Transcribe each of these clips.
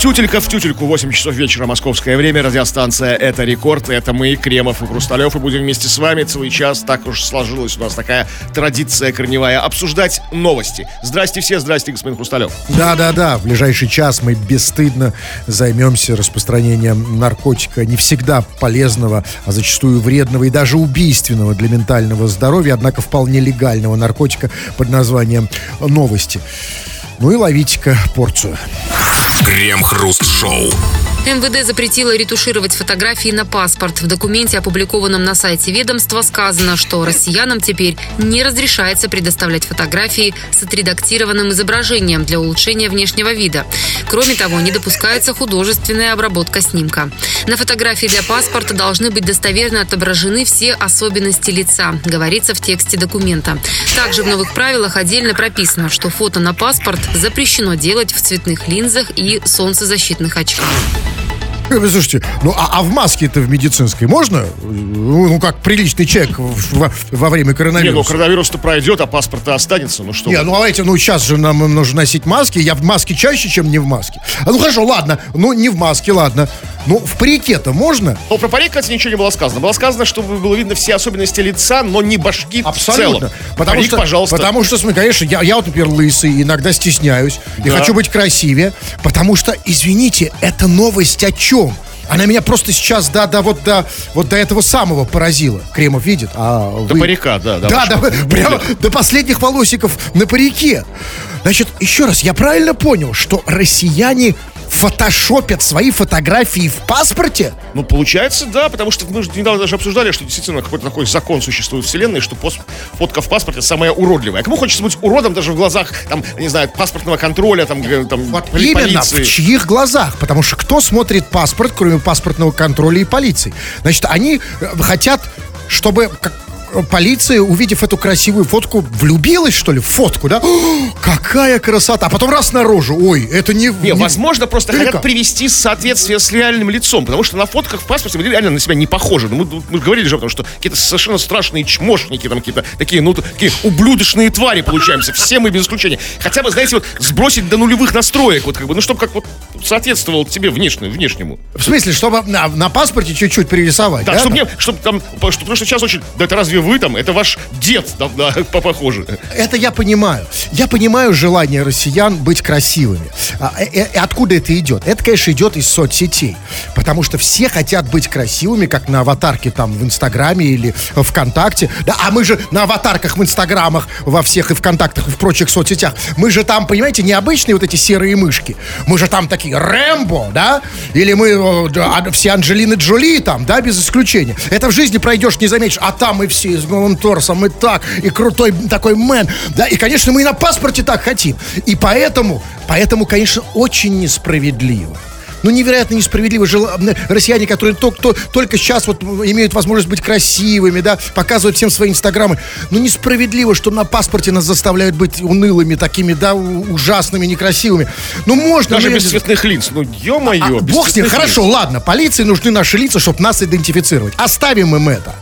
Тютелька в тютельку, 8 часов вечера, московское время, радиостанция «Это рекорд», это мы, Кремов и Хрусталев, и будем вместе с вами целый час, так уж сложилась у нас такая традиция корневая, обсуждать новости. Здрасте все, здрасте, господин Хрусталев. Да-да-да, в ближайший час мы бесстыдно займемся распространением наркотика, не всегда полезного, а зачастую вредного и даже убийственного для ментального здоровья, однако вполне легального наркотика под названием «Новости». Ну и ловите-ка порцию. Крем-хруст-шоу. МВД запретило ретушировать фотографии на паспорт. В документе, опубликованном на сайте ведомства, сказано, что россиянам теперь не разрешается предоставлять фотографии с отредактированным изображением для улучшения внешнего вида. Кроме того, не допускается художественная обработка снимка. На фотографии для паспорта должны быть достоверно отображены все особенности лица, говорится в тексте документа. Также в новых правилах отдельно прописано, что фото на паспорт запрещено делать в цветных линзах и солнцезащитных очках. Вы слушайте, ну а, а в маске-то в медицинской можно? Ну, ну, как приличный человек в- во, во время Не, ну коронавируса. коронавирус-то пройдет, а паспорт-то останется, ну что Не, вы. ну давайте, ну сейчас же нам нужно носить маски. Я в маске чаще, чем не в маске. А ну хорошо, ладно. Ну не в маске, ладно. Ну в парике-то можно? Ну, про парик, кстати, ничего не было сказано. Было сказано, чтобы было видно все особенности лица, но не башки в Абсолютно. целом. Потому парик, что, пожалуйста. Потому что, смотри, конечно, я, я вот, например, лысый, иногда стесняюсь. И Да. хочу быть красивее. Потому что, извините, это новость о чем? Она меня просто сейчас, да, да, вот до, вот до этого самого поразила. Кремов видит, а До вы- парика, да. Да, да, вашего. прямо до последних волосиков на парике. Значит, еще раз, я правильно понял, что россияне фотошопят свои фотографии в паспорте? Ну, получается, да, потому что мы же недавно даже обсуждали, что действительно какой-то такой закон существует в вселенной, что пос- фотка в паспорте самая уродливая. Кому хочется быть уродом даже в глазах, там, не знаю, паспортного контроля, там, там Вот поли- именно, полиции. в чьих глазах? Потому что кто смотрит паспорт, кроме паспортного контроля и полиции? Значит, они э, хотят, чтобы полиция, увидев эту красивую фотку, влюбилась, что ли, в фотку, да? О, какая красота! А потом раз наружу. Ой, это не... Не, возможно, просто Или хотят привести соответствие с реальным лицом, потому что на фотках в паспорте мы реально на себя не похожи. Ну, мы, мы говорили же, потому что какие-то совершенно страшные чмошники, там какие-то такие, ну, такие ублюдочные твари получаемся, все мы без исключения. Хотя бы, знаете, вот сбросить до нулевых настроек, вот как бы, ну, чтобы как вот соответствовало тебе внешне, внешнему. В смысле, чтобы на, на паспорте чуть-чуть пририсовать, Да, да? чтобы, не, чтобы там, потому что сейчас очень, да это разве вы там, это ваш дед, да, да, по- похоже. Это я понимаю. Я понимаю желание россиян быть красивыми. А, э, э, откуда это идет? Это, конечно, идет из соцсетей. Потому что все хотят быть красивыми, как на аватарке там в Инстаграме или ВКонтакте. Да, а мы же на аватарках в Инстаграмах, во всех и ВКонтактах, и в прочих соцсетях. Мы же там, понимаете, необычные вот эти серые мышки. Мы же там такие Рэмбо, да? Или мы э, да, а, все Анджелины Джоли там, да, без исключения. Это в жизни пройдешь, не заметишь. А там мы все с голым торсом, и так, и крутой такой мэн. Да, и, конечно, мы и на паспорте так хотим. И поэтому, поэтому, конечно, очень несправедливо. Ну, невероятно несправедливо. Жел- Россияне, которые то- то- только сейчас вот имеют возможность быть красивыми, да, показывают всем свои инстаграмы. Ну, несправедливо, что на паспорте нас заставляют быть унылыми, такими, да, ужасными, некрасивыми. Ну, можно... Даже ну, без цветных линз. Ну, ё-моё, а, без бог с ним, хорошо, линз. ладно, полиции нужны наши лица, чтобы нас идентифицировать. Оставим им это.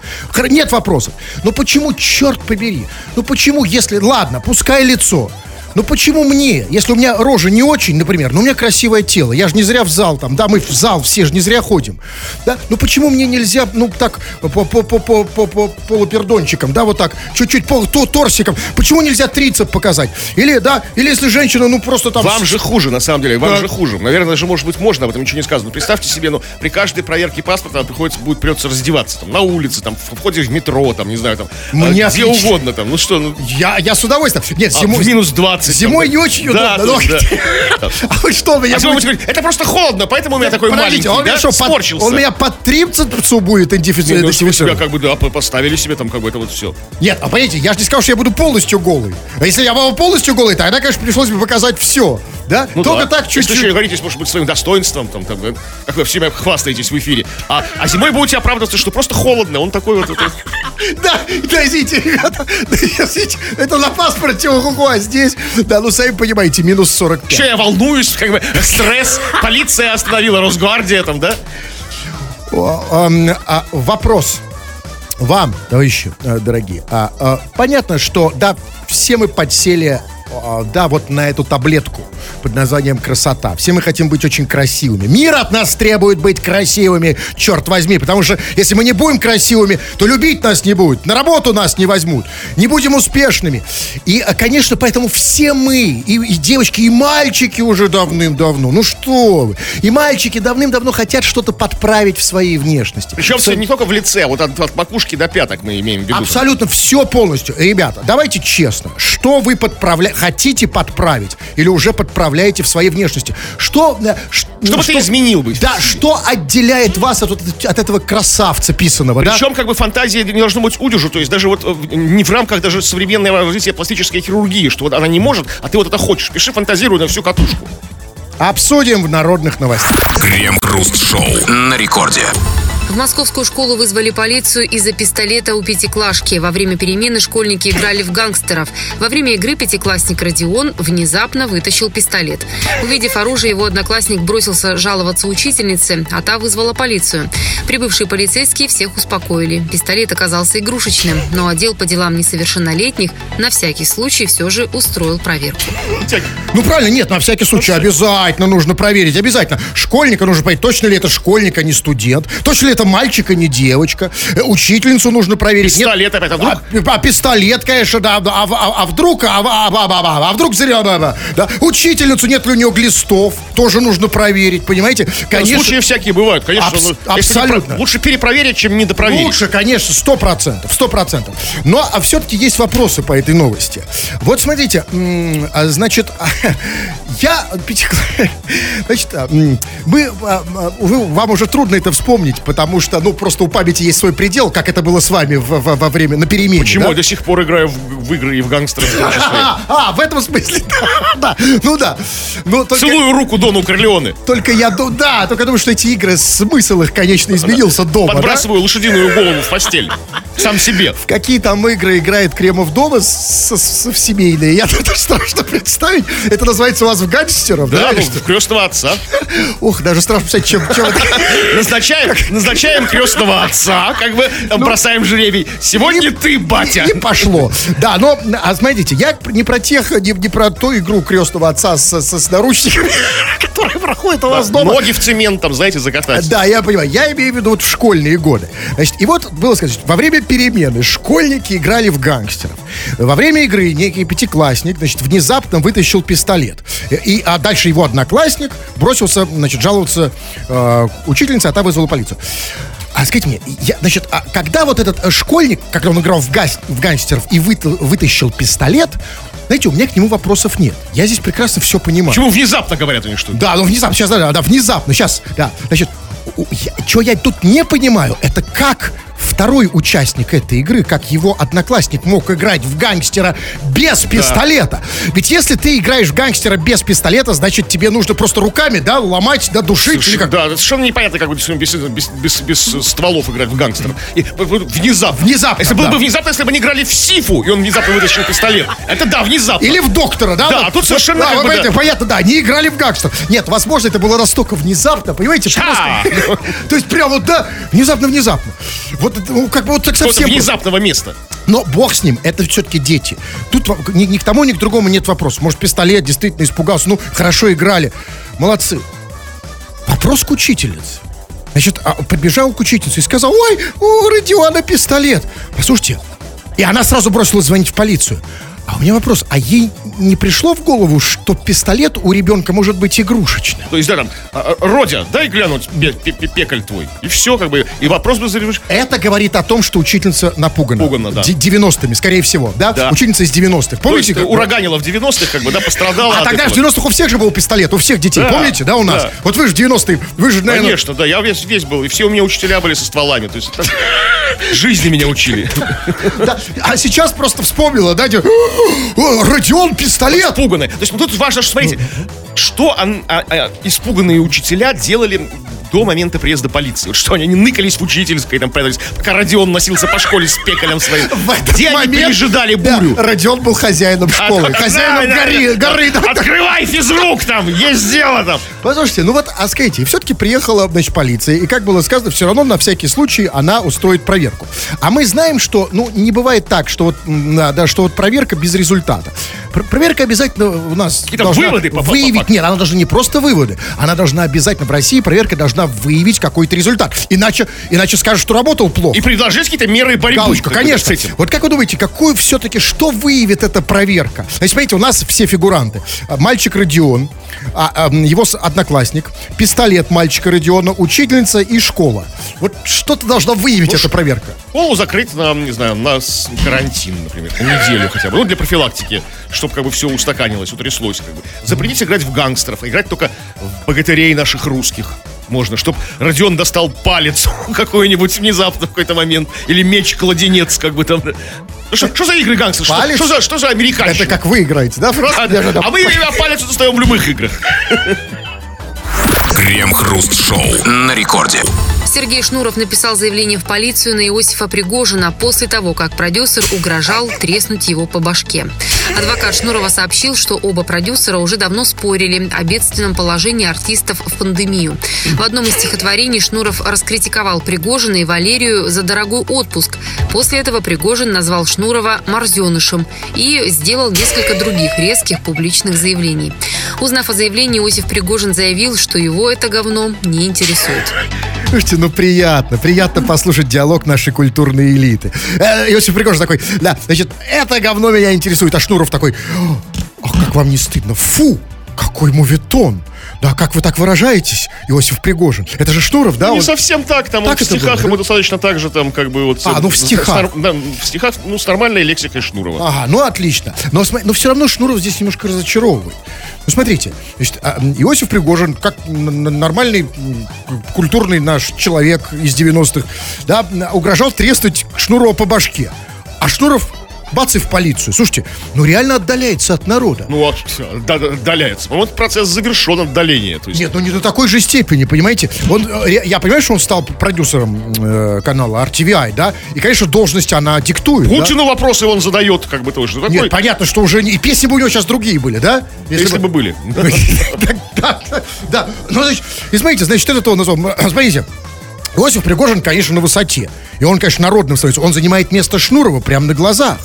Нет вопросов. Но почему, черт побери, ну почему, если, ладно, пускай лицо, ну почему мне, если у меня рожа не очень, например, но у меня красивое тело, я же не зря в зал там, да, мы в зал все же не зря ходим, да, ну почему мне нельзя, ну так, по, по, по, по, по, по полупердончикам, да, вот так, чуть-чуть пол, то, торсиком, почему нельзя трицеп показать? Или, да, или если женщина, ну просто там... Вам же хуже, на самом деле, вам Да. же хуже. Наверное, даже, может быть, можно, об этом ничего не сказано. Но представьте себе, ну, при каждой проверке паспорта приходится, будет придется раздеваться, там, на улице, там, в входе в метро, там, не знаю, там, Мне э, где отлично. угодно, там, ну что, ну, Я, я с удовольствием. Нет, а, зимой... минус 20. Там, Зимой да. не очень удобно. А вы что, меня А это просто холодно, поэтому у меня такой маленький, он, меня сморщился. он меня под трипцепсу будет Ну, ну, идентифицировать? как бы, да, по- поставили себе там, как бы, это вот все. Нет, а понимаете, я же не сказал, что я буду полностью голый. А если я был полностью голый, тогда, конечно, пришлось бы показать все. Да? Ну Только да. так Если чуть-чуть. еще и говорите, может быть, своим достоинством, там, там, как вы всеми хвастаетесь в эфире. А, а зимой будете оправдываться, что просто холодно, он такой вот... Да, извините, ребята, извините, это на паспорте, ого, а здесь, да, ну, сами понимаете, минус 45. Че, я волнуюсь, как бы, стресс, полиция остановила, Росгвардия там, да? А, вопрос вам, товарищи э, дорогие. А, а, понятно, что да, все мы подсели да, вот на эту таблетку под названием красота. Все мы хотим быть очень красивыми. Мир от нас требует быть красивыми, черт возьми, потому что если мы не будем красивыми, то любить нас не будет, на работу нас не возьмут, не будем успешными. И, а, конечно, поэтому все мы, и, и девочки, и мальчики уже давным-давно, ну что вы, и мальчики давным-давно хотят что-то подправить в своей внешности. Причем все не только в лице, а вот от, от макушки до пяток мы имеем в виду. Абсолютно все полностью. Ребята, давайте честно, что вы подправля... хотите подправить или уже подправляете в своей внешности? Что... э, ш- Что бы ты изменил бы? Да, что отделяет вас от, от- этого красавца писаного, да? Причем, как бы, фантазии не должно быть удержу, то есть даже вот э, не в рамках даже современной развития пластической хирургии, что вот она не может, а ты вот это хочешь. Пиши, фантазируй на всю катушку. Обсудим в народных новостях. Крем-хруст-шоу на рекорде. В московскую школу вызвали полицию из-за пистолета у пятиклашки. Во время перемены школьники играли в гангстеров. Во время игры пятиклассник Родион внезапно вытащил пистолет. Увидев оружие, его одноклассник бросился жаловаться учительнице, а та вызвала полицию. Прибывшие полицейские всех успокоили. Пистолет оказался игрушечным, но отдел по делам несовершеннолетних на всякий случай все же устроил проверку. Ну правильно, нет, на всякий случай обязательно нужно проверить, обязательно. Школьника нужно понять, точно ли это школьник, а не студент, точно ли это мальчик, а не девочка. Э, Учительницу нужно проверить. Пистолет опять, а вдруг? А, а пистолет, конечно, да, а, а- а вдруг, а, а- а- а- а- а вдруг зря, да. Учительницу нет ли у нее глистов, тоже нужно проверить, понимаете? Конечно. Случаи всякие бывают, конечно. Абс- ну, если не абсолютно. про- Лучше перепроверить, чем недопроверить. Лучше, конечно, сто процентов, сто процентов. Но а все-таки есть вопросы по этой новости. Вот смотрите, а, значит, я значит, а, мы, вам уже трудно это вспомнить, потому что, ну, просто у памяти есть свой предел, как это было с вами во, во- во время на перемене. Почему да? я до сих пор играю в, в игры и в гангстеров в том числе? А, а, в этом смысле, да, ну да. Ну, только, Целую руку Дону Корлеоне. только я, да, только думаю, что эти игры, смысл их, конечно, изменился дома, да? Подбрасываю лошадиную голову в постель. Сам себе. В какие там игры играет Кремов дома с, с- с- в семейные. Я это страшно представить. Это называется у вас в гангстеров, да? Да, ну, в крестного отца. Ух, даже страшно представить, чем, чем это. Назначаем, назначаем крестного отца, как бы там бросаем жребий. Сегодня ты, батя. И пошло. Да, но, а смотрите, я не про тех, не, не про ту игру крестного отца с, с- с наручниками, которая проходит у вас дома. Ноги в цемент там, знаете, закатать. Да, я понимаю. Я имею в виду вот в школьные годы. Значит, и вот было сказать, во время перемены школьники играли в гангстеров. Во время игры некий пятиклассник, значит, внезапно вытащил пистолет. И, а дальше его одноклассник бросился, значит, жаловаться э, учительнице, а та вызвала полицию. А скажите мне, я, значит, а когда вот этот э, школьник, когда он играл в, гас- в гангстеров и выта- вытащил пистолет, знаете, у меня к нему вопросов нет. Я здесь прекрасно все понимаю. Почему внезапно говорят они что? Да, ну внезапно, сейчас, да, да, внезапно, сейчас, да. Значит, что я тут не понимаю, это как второй участник этой игры, как его одноклассник мог играть в гангстера без пистолета. Ведь если ты играешь в гангстера без пистолета, значит тебе нужно просто руками, да, ломать, да, душить. или как? Да, совершенно непонятно, как бы без, без, без, без стволов играть в гангстеров. И, внезапно. Внезапно, Если было да. бы внезапно, если бы они играли в Сифу, и он внезапно вытащил пистолет. Это да, внезапно. Или в доктора, да? Да, Вот- а тут совершенно да, бы, да. понятно, да, не играли в гангстер. Нет, возможно, это было настолько внезапно, понимаете? Ша! Просто- То есть прям вот, да, внезапно-внезапно. Вот, это, ну, как бы вот так совсем... внезапного места. Но бог с ним, это все-таки дети. Тут ни, ни к тому, ни к другому нет вопроса. Может, пистолет действительно испугался. Ну, хорошо играли. Молодцы. Вопрос к учительнице. Значит, а, подбежал к учительнице и сказал, ой, у Родиона пистолет. Послушайте, и она сразу бросилась звонить в полицию. А у меня вопрос, а ей не пришло в голову, что пистолет у ребенка может быть игрушечным? То есть, да, там, а, а, Родя, дай глянуть пе- пе- пе- пекаль твой. И все, как бы, и вопрос бы зарешишь. Это говорит о том, что учительница напугана. Напугана, да. Д- 90-ми, скорее всего, да? Да. Учительница из 90-х. То Помните? есть, как- ураганила в 90-х, как бы, да, пострадала. А тогда в этого. 90-х у всех же был пистолет, у всех детей, Да, помните, да, у нас? да. Вот вы же 90-е, вы же, наверное... Конечно, да, я весь, весь был, и все у меня учителя были со стволами, то есть жизни меня учили. А сейчас просто вспомнила, да, «О, Родион пистолет! Испуганные. То есть ну, тут важно, что, смотрите, что а- а, испуганные учителя делали до момента приезда полиции. Вот что они, они ныкались в учительской, там прятались, пока Родион носился по школе с пекалем своим. Где они момент, пережидали да, бурю? Родион был хозяином школы, От- хозяином да, да, горы, да. горы. да. Открывай физрук там, есть дело там. Послушайте, ну вот, а скажите, все-таки приехала, значит, полиция, и как было сказано, все равно на всякий случай она устроит проверку. А мы знаем, что, ну, не бывает так, что вот, да, да, что вот проверка без результата. Пр- проверка обязательно у нас Какие-то выводы по- по- по выявить. факту. Нет, она должна не просто выводы, она должна обязательно в России проверка должна выявить какой-то результат. Иначе, иначе скажут, что работал плохо. И предложить какие-то меры борьбы. Галочка, конечно. С этим. Вот как вы думаете, какую все-таки, что выявит эта проверка? Значит, смотрите, у нас все фигуранты. Мальчик Родион, а, а, его одноклассник, пистолет мальчика Родиона, учительница и школа. Вот что-то должна выявить эта проверка. Школу закрыть на, не знаю, на карантин, например, на неделю хотя бы. Ну, для профилактики, чтобы как бы все устаканилось, утряслось. Как бы. Запретить играть в гангстеров, играть только в богатырей наших русских. Можно, чтобы Родион достал палец какой-нибудь внезапно в какой-то момент. Или меч-кладенец, как бы там. Ну что, что за игры гангстеров? Что, Палец? что за, что за американщина? Это как вы играете, да? А, Да, да, да. а мы а палец достаем в любых играх. Крем-хруст-шоу на рекорде. Сергей Шнуров написал заявление в полицию на Иосифа Пригожина после того, как продюсер угрожал треснуть его по башке. Адвокат Шнурова сообщил, что оба продюсера уже давно спорили о бедственном положении артистов в пандемию. В одном из стихотворений Шнуров раскритиковал Пригожина и Валерию за дорогой отпуск. После этого Пригожин назвал Шнурова «марзенышем» и сделал несколько других резких публичных заявлений. Узнав о заявлении, Иосиф Пригожин заявил, что его это говно не интересует. Слушайте, ну приятно, приятно послушать диалог нашей культурной элиты. Э, Иосиф Пригожин такой, да, значит, это говно меня интересует, а Шнуров такой, ах, как вам не стыдно, фу, какой мувитон. Да, как вы так выражаетесь, Иосиф Пригожин? Это же Шнуров, да? не он- совсем так, там Так он в стихах было, ему да? достаточно так же, там, как бы вот... А, с- ну, в с- с- стихах. нар- да, в стихах, ну, с нормальной лексикой Шнурова. Ага, ну отлично. Но, но все равно Шнуров здесь немножко разочаровывает. Ну, смотрите, значит, а, Иосиф Пригожин, как нормальный культурный наш человек из 90-х, да, угрожал треснуть Шнурова по башке. А Шнуров бац и в полицию. Слушайте, ну реально отдаляется от народа. Ну, от- да- да- отдаляется. Этот процесс завершен отдаление. То есть, Нет, ну не до такой же степени, понимаете? Он, э, я понимаю, что он стал продюсером э, канала RTVI, да? И, конечно, должность она диктует. да? Путину вопросы он задает, как бы тоже. Такой, Нет, понятно, что уже не... И песни бы у него сейчас другие были, да? если бы были. Да, да, да. Ну, значит, и смотрите, значит, это он назвал. Смотрите, Иосиф Пригожин, конечно, на высоте. И он, конечно, народным становится. Он занимает место Шнурова прямо на глазах.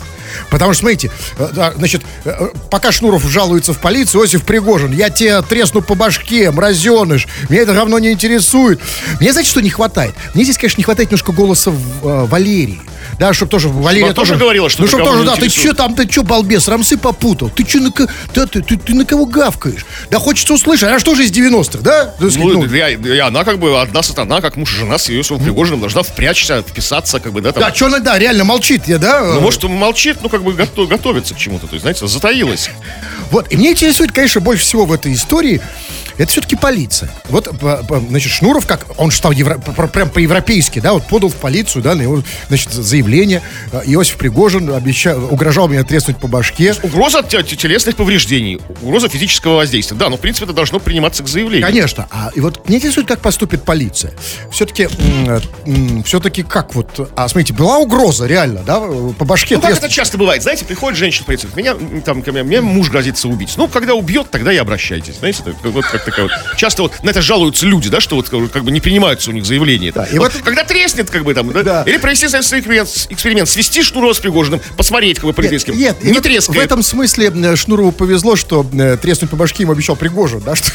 Потому что, смотрите, э, значит, э, э, пока Шнуров жалуется в полицию, Иосиф Пригожин, я тебе тресну по башке, мразеныш, меня это говно не интересует. Мне, знаете, что не хватает? Мне здесь, конечно, не хватает немножко голоса Валерии. Да, чтобы тоже Валерия она тоже говорила, что Ну, чтобы тоже, да, ты интересует. что там, ты что, балбес, рамсы попутал? Ты что, на, да, ты, ты, ты на кого гавкаешь? Да хочется услышать, а что же из 90-х, да? Сказать, Ну, ну, я- и она как бы одна сатана, как муж и жена с Иосифом Пригожиным должна впрячься, вписаться, как бы, да, там. да, что она, да, реально молчит, я, да? Ну, может, молчит, ну, как бы готов- готовится к чему-то. То есть, знаете, затаилась. Вот, и мне интересует, конечно, больше всего в этой истории, это все-таки полиция. Вот, значит, Шнуров, как он же стал евро- пр- прям по-европейски, да, вот подал в полицию, да, на его, значит, заявление. Э, Иосиф Пригожин обещал, угрожал меня треснуть по башке. Угроза те- те- телесных повреждений, угроза физического воздействия. Да, но, в принципе, это должно приниматься к заявлению. Конечно. А, и вот меня интересует, как поступит полиция. Все-таки, все-таки как вот... А, смотрите, была угроза, реально, да, по башке. Ну, как треснуть. это часто бывает, знаете, приходит женщина в полицию, меня, там, ко мне, мне муж грозится убить. Ну, когда убьет, тогда и обращайтесь, знаете, это вот как такая вот. Часто вот на это жалуются люди, да, что вот как бы не принимаются у них заявления. Да, и Вот вот- Когда треснет, как бы там, да, Да. или провести эксперимент, эксперимент, свести Шнурова с Пригожиным, посмотреть, как бы полицейским. Нет, и не вот трескает. в этом смысле Шнурову повезло, что треснуть по башке ему обещал Пригожин, да, что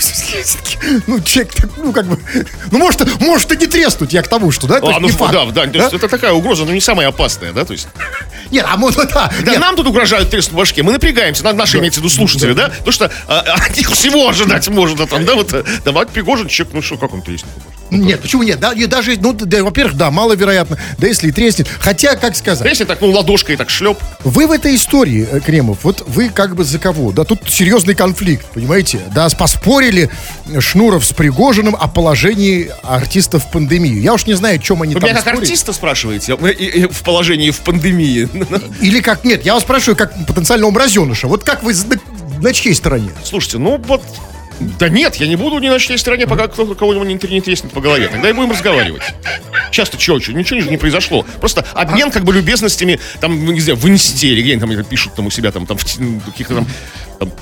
ну, человек, ну, как бы, ну, может, может и не треснуть, я к тому, что, да, то А, есть ну, не факт. да, да, то есть это такая угроза, но не самая опасная, да, то есть. Нет, а может, да, Да, нет, нам тут угрожают треснуть в башке, мы напрягаемся, на, наши имеется в виду слушатели, да, потому что а, от них всего ожидать можно, там, да, вот, э, давать Пригожин человек, ну что, как он треснет? нет, почему нет, да, и даже, ну, да, во-первых, да, маловероятно, да, если и треснет, хотя, как сказать, Если так, ну, ладошкой так шлеп, Вы в этой истории, э, Кремов, вот вы как бы за кого? Да тут серьезный конфликт, понимаете? Да, поспорили Шнуров с Пригожиным о положении артистов в пандемии. Я уж не знаю, о чем они Вы там меня как спорили. артиста спрашиваете в положении в пандемии. Или как, нет, я вас спрашиваю, как потенциального мразеныша. Вот как вы на, на чьей стороне? Слушайте, ну вот Да нет, я не буду ни на чьей стороне, пока кто кого-нибудь не треснет по голове. Тогда и будем разговаривать. Часто чего, чего, ничего не произошло. Просто обмен как бы любезностями, там, не знаю, в инсте или где они там пишут там у себя, там, там в ну, каких-то там, там,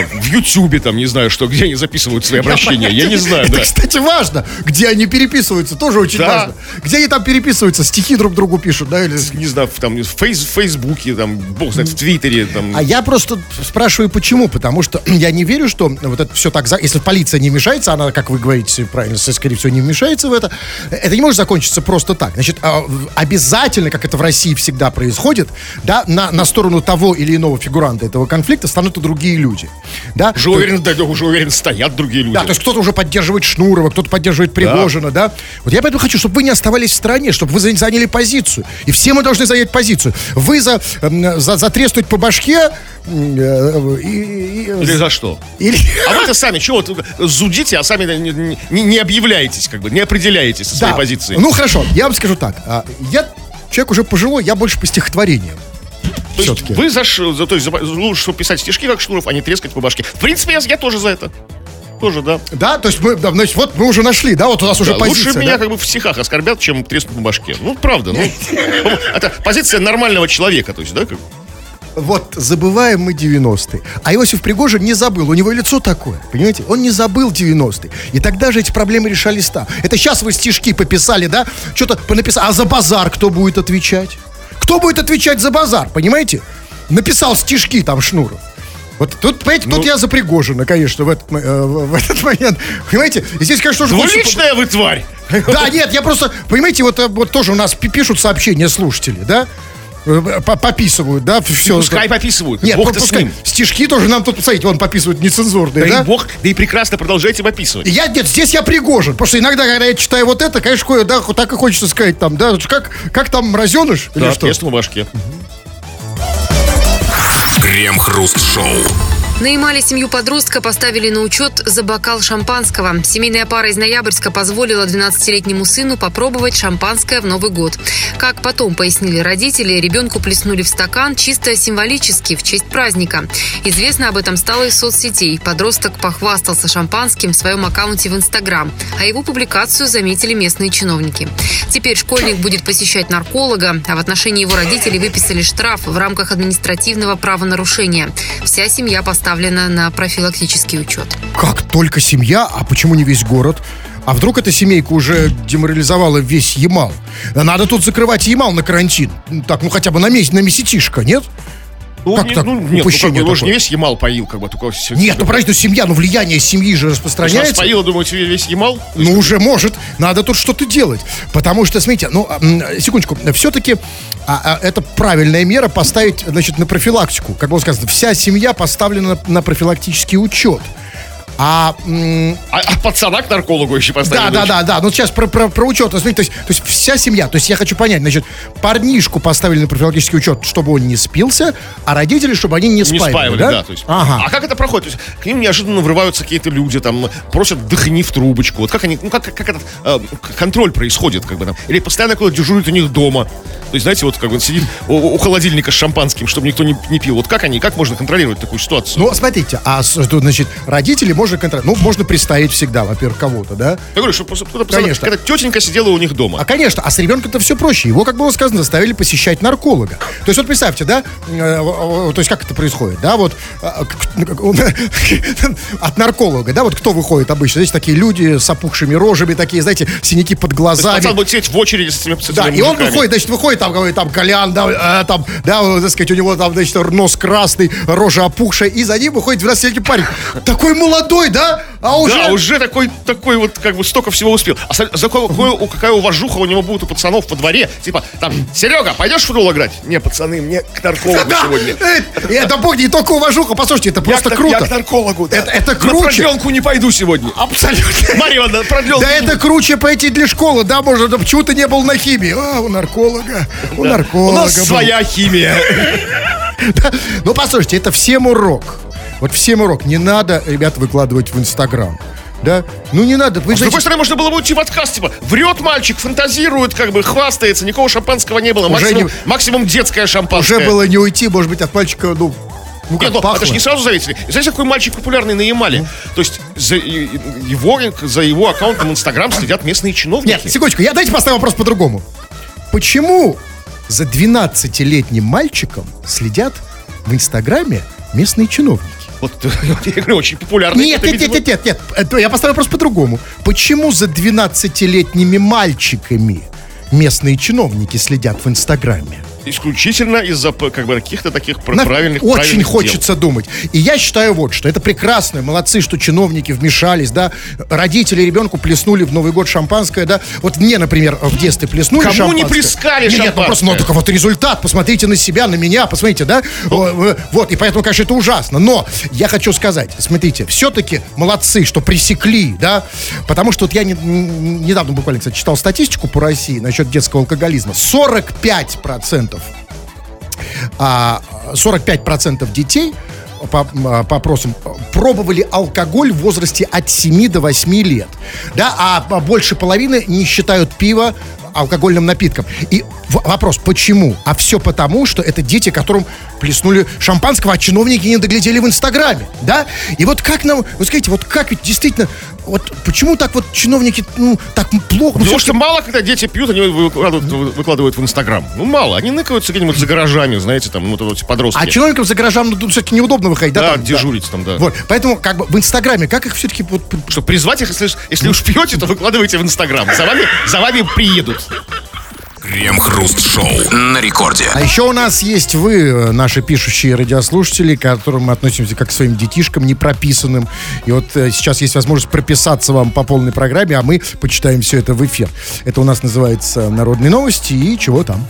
там, в Ютубе, там, не знаю, что, где они записывают свои обращения. Я не знаю, Это, да. кстати, важно, где они переписываются, тоже очень Да. важно. Где они там переписываются, стихи друг другу пишут, да, или... Не знаю, там, в, фейс, в Фейсбуке, там, бог знает, в Твиттере, там. А я просто спрашиваю, почему? Потому что я не верю, что вот это все так... Если полиция не вмешается, она, как вы говорите правильно, скорее всего, не вмешается в это, это не может закончиться просто так. Значит, а, обязательно, как это в России всегда происходит, да, на, на сторону того или иного фигуранта этого конфликта станут и другие люди. Да? Уже уверен, да, уже уверен, стоят другие люди. Да, то есть кто-то уже поддерживает Шнурова, кто-то поддерживает Пригожина, да. Вот я поэтому хочу, чтобы вы не оставались в стороне, чтобы вы за- заняли позицию. И все мы должны занять позицию. Вы за, за, затреснуть по башке э, и, и- Или за что? или- А вы-то сами чего зудите, а сами не, не- не объявляетесь, как бы, не определяетесь со своей Да. позицией. Ну хорошо, я вам скажу так. а, Я человек уже пожилой, я больше по стихотворениям. То есть все-таки. вы за, за, то есть за- лучше писать стишки, как Шнуров, а не трескать по башке. В принципе, я, я тоже за это. Тоже, да. Да, то есть мы, да, значит, вот мы уже нашли, да, вот у нас уже Да, позиция. лучше меня да? как бы в стихах оскорбят, чем треснуть по башке. Ну, правда. Ну, это позиция нормального человека, то есть, да? как- Вот забываем мы 90-е. А Иосиф Пригожин не забыл. У него лицо такое. Понимаете? Он не забыл 90-е. И тогда же эти проблемы решались там. Это сейчас вы стишки пописали, да? Что-то понаписали. А за базар кто будет отвечать? Кто будет отвечать за базар? Понимаете? Написал стишки там Шнуров. Вот тут, понимаете, Ну. тут я за Пригожина, конечно, в этот, э, в этот момент. Понимаете? И здесь, конечно, тоже... хочется- Двуличная вы тварь! да, нет, я просто, понимаете, вот, э, вот тоже у нас пи- пишут сообщения слушатели, да? Э, по- Пописывают, да, все. Пускай пописывают. Нет, Бог-то с пускай. ним. Стишки тоже нам тут, посмотрите, вон пописывают нецензурные, Да, да? и бог, да и прекрасно продолжайте выписывать. И Я, нет, здесь я Пригожин, потому что иногда, когда я читаю вот это, конечно, кое- да, так и хочется сказать там, да, как, как там мразеныш или Да, что? треснул по башке. Крем-хруст-шоу. На Ямале семью подростка поставили на учет за бокал шампанского. Семейная пара из Ноябрьска позволила 12-летнему сыну попробовать шампанское в Новый год. Как потом пояснили родители, ребенку плеснули в стакан чисто символически в честь праздника. Известно об этом стало из соцсетей. Подросток похвастался шампанским в своем аккаунте в Инстаграм, а его публикацию заметили местные чиновники. Теперь школьник будет посещать нарколога, а в отношении его родителей выписали штраф в рамках административного правонарушения. Вся семья поставлена на профилактический учет. Как только семья, а почему не весь город? А вдруг эта семейка уже деморализовала весь Ямал? Надо тут закрывать Ямал на карантин. Так, ну хотя бы на месяц, на месяцишко, нет? Ну, Как не- так? ну, нет, ну, как Упущение бы, же такое. не весь Ямал поил, как бы, только... все- Нет, ну подожди, ну семья, ну влияние семьи же распространяется. поило, думаете, весь Ямал? Ну, уже может. Надо тут что-то делать. Потому что, смотрите, ну, секундочку, все-таки это правильная мера поставить, значит, на профилактику. Как было сказано, вся семья поставлена на профилактический учет. А, А, а пацана к наркологу еще поставили. да, да, дочь. да, да. Ну, сейчас про, про, про учет. Смотрите, то есть, то есть вся семья. То есть я хочу понять, значит, парнишку поставили на профилактический учет, чтобы он не спился, а родители, чтобы они не Не спаивали, спаивали, да? то есть. Ага. А как это проходит? То есть к ним неожиданно врываются какие-то люди, там, просят дыхни в трубочку. Вот как они, ну как, как этот э, контроль происходит, как бы там? Или постоянно кто-то дежурит у них дома. То есть, знаете, вот как бы он сидит у, у холодильника с шампанским, чтобы никто не, не пил. Вот как они, как можно контролировать такую ситуацию? Ну, смотрите, а значит, родители можно контролировать. Ну, можно представить всегда, во-первых, кого-то, да? Я говорю, что просто кто-то Конечно. какая-то тетенька сидела у них дома. А, конечно, а с ребенком-то все проще. Его, как было сказано, заставили посещать нарколога. То есть, вот представьте, да, э, э, то есть, как это происходит, да, вот э, от нарколога, да, вот кто выходит обычно? Здесь такие люди с опухшими рожами, такие, знаете, синяки под глазами. пацан будет сидеть в очереди с этими, Да, и он выходит, значит, выходит, там, говорит, там, Колян, да, э, там, да, так сказать, у него там, значит, нос красный, рожа опухшая, и за ним выходит 12-летний парень. Такой молодой, да? А уже... Да, уже такой, такой вот, как бы, столько всего успел. А за, какое- какая уважуха у него будет у пацанов во дворе? Типа, там, Серега, пойдешь в футбол играть? Не, пацаны, мне к наркологу сегодня. э, это, бог, не только уважуха, послушайте, это просто круто. Я к наркологу, да. Это, это На круче. продленку не пойду сегодня. Абсолютно. Марья Ивановна, продленку. Да это круче пойти для школы, да, может, да, почему ты не был на химии? А, у нарколога, у У нарколога. нас был. своя химия. Ну, послушайте, это всем урок. Вот всем урок. Не надо, ребят, выкладывать в Инстаграм. Да? Ну, не надо. Вы С знаете, другой стороны, можно было бы уйти в отказ, типа, врет мальчик, фантазирует, как бы, хвастается, никакого шампанского не было. Уже Максимум, не- максимум детское шампанское. уже было не уйти, может быть, от мальчика, ну, Ну, как Нет, ну, пахло. это же не сразу заметили. Знаете, какой мальчик популярный на Ямале? То есть за его, за его аккаунтом Инстаграм следят местные чиновники. Нет, секундочку, я дайте поставлю вопрос по-другому. Почему за 12-летним мальчиком следят в Инстаграме местные чиновники? Вот, я говорю, очень популярный. Нет, нет, нет, нет, нет, нет. Я поставлю вопрос по-другому. Почему за 12-летними мальчиками местные чиновники следят в Инстаграме? Исключительно из-за как бы каких-то таких пр- На- правильных Очень правильных дел. хочется думать. И я считаю вот, что это прекрасно. Молодцы, что чиновники вмешались, да. Родители ребенку плеснули в Новый год шампанское, да. Вот мне, например, в детстве плеснули Кому не шампанское. плескали Нет, Нет, ну ну, шампанское? только вот результат. Посмотрите на себя, на меня, посмотрите, да. Э, Вот, и поэтому, конечно, это ужасно. Но я хочу сказать, смотрите, все-таки молодцы, что пресекли, да. Потому что вот я не- недавно буквально, кстати, читал статистику по России насчет детского алкоголизма. 45% а 45% детей по, а, по опросам пробовали алкоголь в возрасте от 7 до 8 лет. Да, а больше половины не считают пиво алкогольным напитком. И вопрос, почему? А все потому, что это дети, которым плеснули шампанского, а чиновники не доглядели в Инстаграме, да? И вот как нам, вы скажите, вот как ведь действительно, вот почему так вот чиновники, ну, так плохо? Ну, Потому всё-таки- что мало, когда дети пьют, они выкладывают, выкладывают в Инстаграм. Ну, мало. Они ныкаются где-нибудь за гаражами, знаете, там, ну, вот эти подростки. А чиновникам за гаражом ну, тут все-таки неудобно выходить, да? Да, там, дежурить там, да. Вот, поэтому как бы в Инстаграме, как их все-таки вот, Что, призвать их, если, если уж пьете, то выкладывайте в Инстаграм. За вами, за вами приедут. Крем-хруст-шоу на рекорде. А еще у нас есть вы, э, наши пишущие радиослушатели, к которым мы относимся как к своим детишкам непрописанным. И вот э, сейчас есть возможность прописаться вам по полной программе, а мы почитаем все это в эфир. Это у нас называется «Народные новости» и чего там.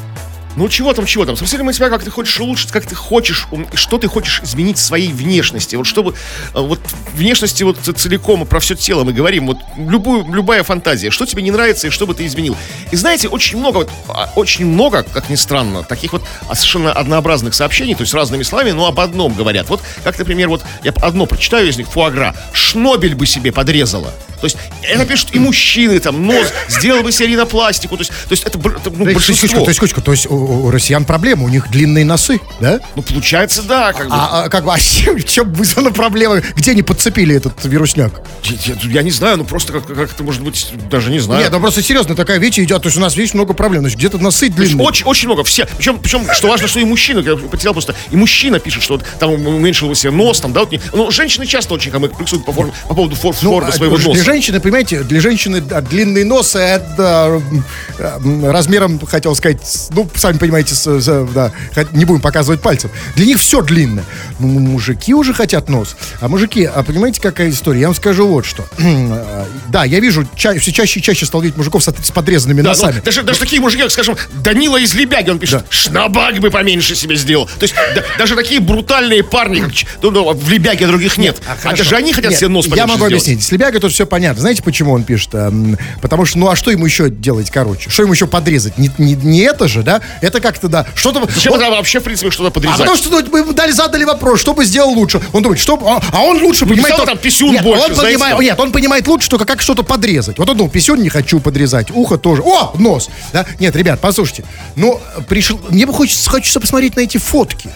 Ну, чего там, чего там? Спросили мы тебя, как ты хочешь улучшить, как ты хочешь, что ты хочешь изменить в своей внешности. Вот чтобы, э, вот внешности вот целиком, про все тело мы говорим, вот любую, любая фантазия, что тебе не нравится и что бы ты изменил. И знаете, очень много, вот, а, очень много, как ни странно, таких вот а, совершенно однообразных сообщений, то есть разными словами, но об одном говорят. Вот, как, например, вот я одно прочитаю из них, фуагра, шнобель бы себе подрезала. То есть это пишут и мужчины, там, нос, сделал бы себе ринопластику, то есть, то есть это, это, ну, То есть, большинство. то есть, секундочку, то есть у, у россиян проблема, у них длинные носы, да? Ну, получается, да, как бы. А, а как бы, а чем, чем вызвана проблема? Где они подцепили этот вирусняк? Я, я- я не знаю, ну просто как, как это может быть, даже не знаю. Нет, ну просто серьезно, такая вещь идет, то есть у нас, видишь, много проблем. Значит, где-то носы То есть длинные. очень, очень много. Все. Причем, причем, что важно, что и мужчина, я потерял просто, и мужчина пишет, что вот там уменьшил себе нос, там, да, вот не- ну, женщины часто очень комплексуют по, форме, по поводу фор- формы а, своего носа. Женщины, понимаете, для женщины да, длинный нос это м, м, размером, хотел сказать, ну, сами понимаете, с- с- да, не будем показывать пальцем. Для них все длинное. Ну, мужики уже хотят нос. А мужики, а понимаете, какая история? Я вам скажу вот что. да, я вижу, ча- все чаще и чаще стал видеть мужиков с, с подрезанными Да, ну, носами. даже, даже такие мужики, как, скажем, Данила из Лебяги, он пишет, шнабак бы поменьше себе сделал. То есть да- даже такие брутальные парни, ну, ну, в Лебяге других нет. А, хорошо. даже они хотят Нет, себе нос Я поменьше могу сделать. объяснить. С Лебяга тут все понятно. Знаете, почему он пишет? Эм, Потому что, ну а что ему еще делать, короче? Что ему еще подрезать? Не, не, не это же, да? Это как-то, да. Что-то... Зачем он- вообще, в принципе, что-то а подрезать? потому что ну, мы дали, задали вопрос, что бы сделал лучше. Он думает, что... А, а он лучше понимает... представь, то- там писюн нет, больше, он знаете, понимает, там. нет, он понимает лучше только как что-то подрезать. Вот он думал, писюн не хочу подрезать, ухо тоже. О, нос! Да? Нет, ребят, послушайте. Ну, пришел... Мне бы хочется, хочется посмотреть на эти фотки.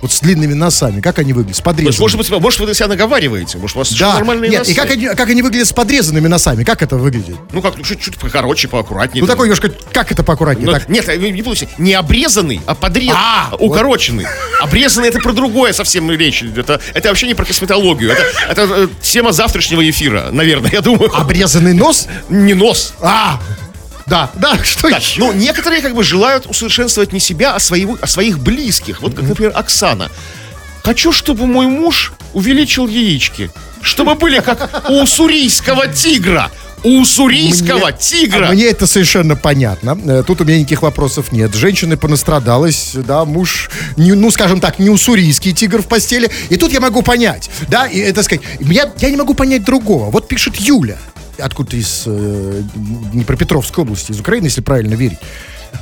Вот с длинными носами. Как они выглядят? С подрезанными. может быть, может, вы на себя наговариваете, может, у вас Да, нормальные нет, носы. и как они, как они выглядят с подрезанными носами? Как это выглядит? Ну, как, ну, чуть-чуть покороче, поаккуратнее. Ну, там. такой немножко, как это поаккуратнее? Ну, так? Нет, вы не путайте, не обрезанный, а подрезанный, А, укороченный. Обрезанный это про другое совсем речь. Это, это вообще не про косметологию. Это, это э, тема завтрашнего эфира, наверное, я думаю. Обрезанный нос? Не нос. А, да, да, что Да, еще? ну, некоторые как бы желают усовершенствовать не себя, а, своего, а своих близких. Вот как, например, Оксана. Хочу, чтобы мой муж увеличил яички. Чтобы были как у уссурийского тигра. У уссурийского тигра. а мне это совершенно понятно. Э, Тут у меня никаких вопросов нет. Женщина понастрадалась, да, муж, не, ну, скажем так, не уссурийский тигр в постели. И тут я могу понять, да, и это сказать, я, я не могу понять другого. Вот пишет Юля, откуда из э, Днепропетровской области, из Украины, если правильно верить.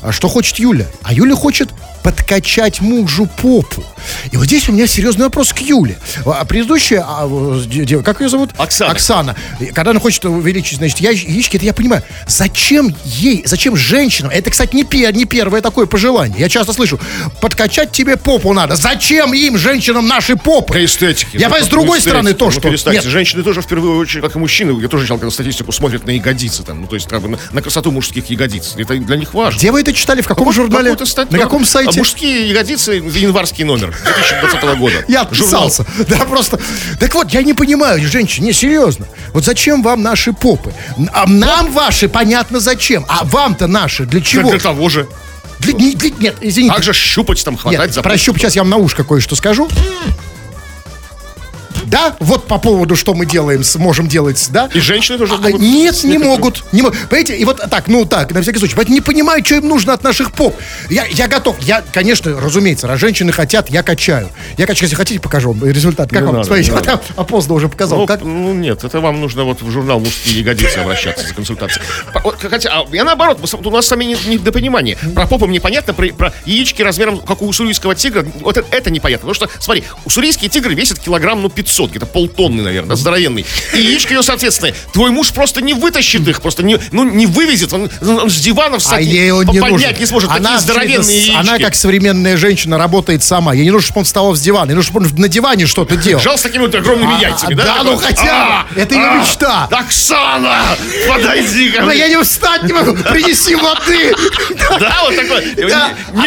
А что хочет Юля? А Юля хочет подкачать мужу попу. И вот здесь у меня серьезный вопрос к Юле. А предыдущая, а, э, как ее зовут? Оксана. Оксана. Когда она хочет увеличить, значит, я- яички, это я понимаю. Зачем ей, зачем женщинам, это, кстати, не, пе- не первое такое пожелание. Я часто слышу, подкачать тебе попу надо. Зачем им, женщинам, наши попы? Для эстетики. Я Ну, понимаю, с другой эстетики. стороны, то, Ну, что... перестаньте. Нет, Женщины тоже, в первую очередь, как и мужчины, я тоже читал когда статистику, смотрят на ягодицы, там, ну, то есть, как бы, на, на красоту мужских ягодиц. Это для них важно. Где вы это читали? В каком Какой- журнале? На каком сайте? А мужские ягодицы, январский номер 2020 года. Я отписался. Да, просто. Так вот, я не понимаю, женщины, не, серьезно. Вот зачем вам наши попы? А нам ваши, понятно, зачем. А вам-то наши для чего? Для того же. Для- не- для- нет, извините. Как же щупать там, хватать Нет, за про щуп сейчас я вам на ушко кое-что скажу. Да, вот по поводу, что мы делаем, можем делать, да? И женщины тоже А, могут Нет, не могут. Не. Понимаете, и вот так, ну так, на всякий случай. Поэтому не понимаю, что им нужно от наших поп. Я, я готов. Я, конечно, разумеется, раз женщины хотят, я качаю. Я качаю, если хотите, покажу вам результат. Как Не вам? надо, Смотрите, не а там опоздно уже показал. Ну, как? ну, нет, это вам нужно вот в журнал «Мужские ягодицы» обращаться за консультацией. Хотя, а я наоборот, у нас сами не- недопонимание. Про попу мне понятно, про, про яички размером, как у уссурийского тигра, вот это, это непонятно. Потому что, смотри, уссурийские тигры весят килограмм, ну, 500, где-то полтонны, наверное, здоровенный. И яички ее, соответственно, твой муж просто не вытащит их, просто не, ну, не вывезет, он, он с дивана А встать, ей он не поднять нужен. не сможет. Она, здоровенные яички. Она, как современная женщина, работает сама. Ей не нужно, чтобы он вставал с дивана. Ей нужно, чтобы он на диване что-то делал. Жал с такими вот огромными А, яйцами, да, да? ну хотя бы. Это ее мечта. Оксана, подойди ко мне. я не встать не могу. Принеси воды. Да, вот такой.